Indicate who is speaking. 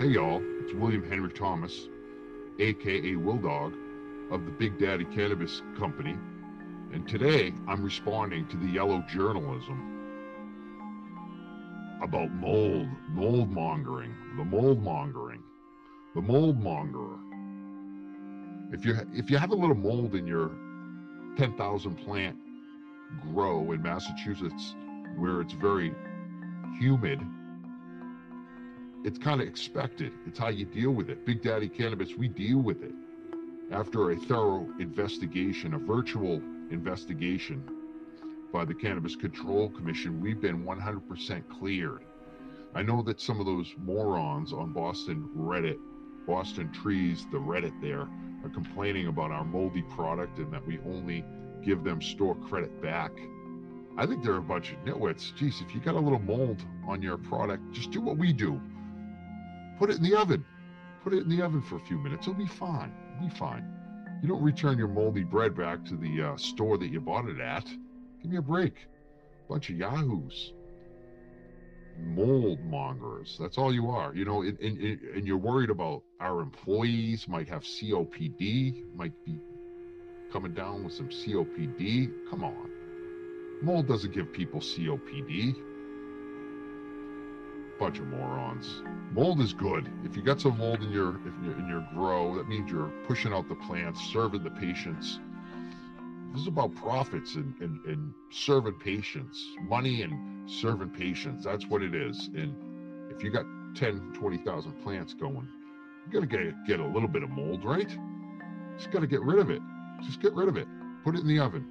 Speaker 1: Hey y'all, it's William Henry Thomas, aka Will Dog, of the Big Daddy Cannabis Company, and today I'm responding to the yellow journalism about mold, mold mongering, the mold mongering, the mold mongerer. If you if you have a little mold in your 10,000 plant grow in Massachusetts, where it's very humid it's kind of expected. It's how you deal with it. Big Daddy Cannabis, we deal with it. After a thorough investigation, a virtual investigation by the Cannabis Control Commission, we've been 100% cleared. I know that some of those morons on Boston Reddit, Boston Trees, the Reddit there, are complaining about our moldy product and that we only give them store credit back. I think they're a bunch of nitwits. Geez, if you got a little mold on your product, just do what we do Put it in the oven. Put it in the oven for a few minutes. It'll be fine. It'll be fine. You don't return your moldy bread back to the uh, store that you bought it at. Give me a break. Bunch of yahoos. Mold mongers. That's all you are. You know, and, and, and you're worried about our employees might have COPD, might be coming down with some COPD. Come on. Mold doesn't give people COPD bunch of morons. Mold is good. If you got some mold in your in your grow, that means you're pushing out the plants, serving the patients. This is about profits and, and, and serving patients, money and serving patients. That's what it is. And if you got 10, 20,000 plants going, you got to get, get a little bit of mold, right? Just got to get rid of it. Just get rid of it. Put it in the oven.